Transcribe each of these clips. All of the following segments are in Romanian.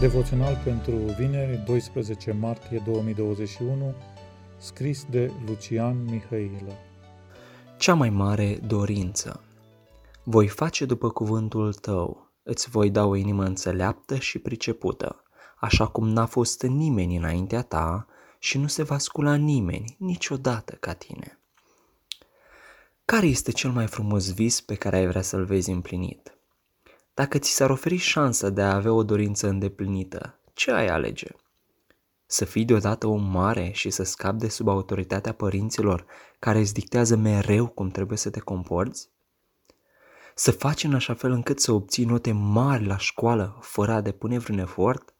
Devoțional pentru vineri, 12 martie 2021, scris de Lucian Mihailă. Cea mai mare dorință. Voi face după cuvântul tău, îți voi da o inimă înțeleaptă și pricepută, așa cum n-a fost nimeni înaintea ta și nu se va scula nimeni niciodată ca tine. Care este cel mai frumos vis pe care ai vrea să-l vezi împlinit? Dacă ți s-ar oferi șansa de a avea o dorință îndeplinită, ce ai alege? Să fii deodată om mare și să scapi de sub autoritatea părinților care îți dictează mereu cum trebuie să te comporți? Să faci în așa fel încât să obții note mari la școală fără a depune vreun efort?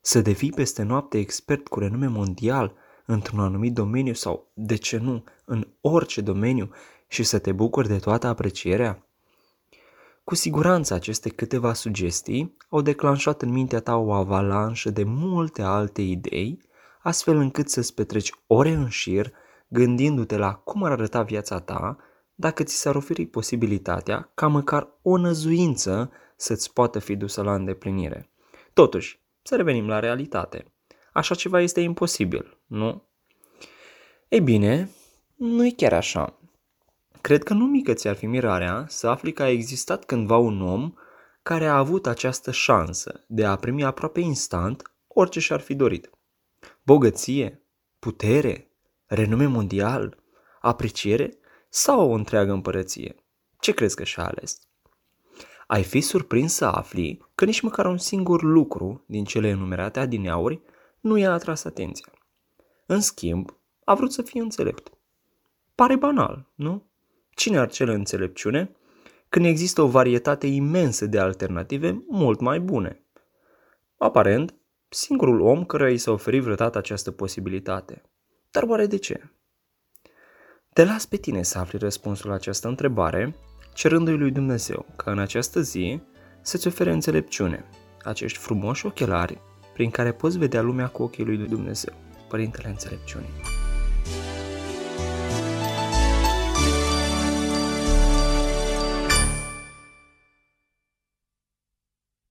Să devii peste noapte expert cu renume mondial într-un anumit domeniu sau, de ce nu, în orice domeniu și să te bucuri de toată aprecierea? Cu siguranță aceste câteva sugestii au declanșat în mintea ta o avalanșă de multe alte idei, astfel încât să-ți petreci ore în șir gândindu-te la cum ar arăta viața ta dacă ți s-ar oferi posibilitatea ca măcar o năzuință să-ți poată fi dusă la îndeplinire. Totuși, să revenim la realitate. Așa ceva este imposibil, nu? Ei bine, nu e chiar așa. Cred că nu mică ți-ar fi mirarea să afli că a existat cândva un om care a avut această șansă de a primi aproape instant orice și-ar fi dorit. Bogăție, putere, renume mondial, apreciere sau o întreagă împărăție? Ce crezi că și-a ales? Ai fi surprins să afli că nici măcar un singur lucru din cele enumerate adineauri nu i-a atras atenția. În schimb, a vrut să fie înțelept. Pare banal, nu? Cine ar cere înțelepciune când există o varietate imensă de alternative mult mai bune? Aparent, singurul om căruia i s-a oferit vreodată această posibilitate. Dar oare de ce? Te las pe tine să afli răspunsul la această întrebare, cerându-i lui Dumnezeu ca în această zi să-ți ofere înțelepciune, acești frumoși ochelari prin care poți vedea lumea cu ochii lui Dumnezeu, Părintele Înțelepciunii.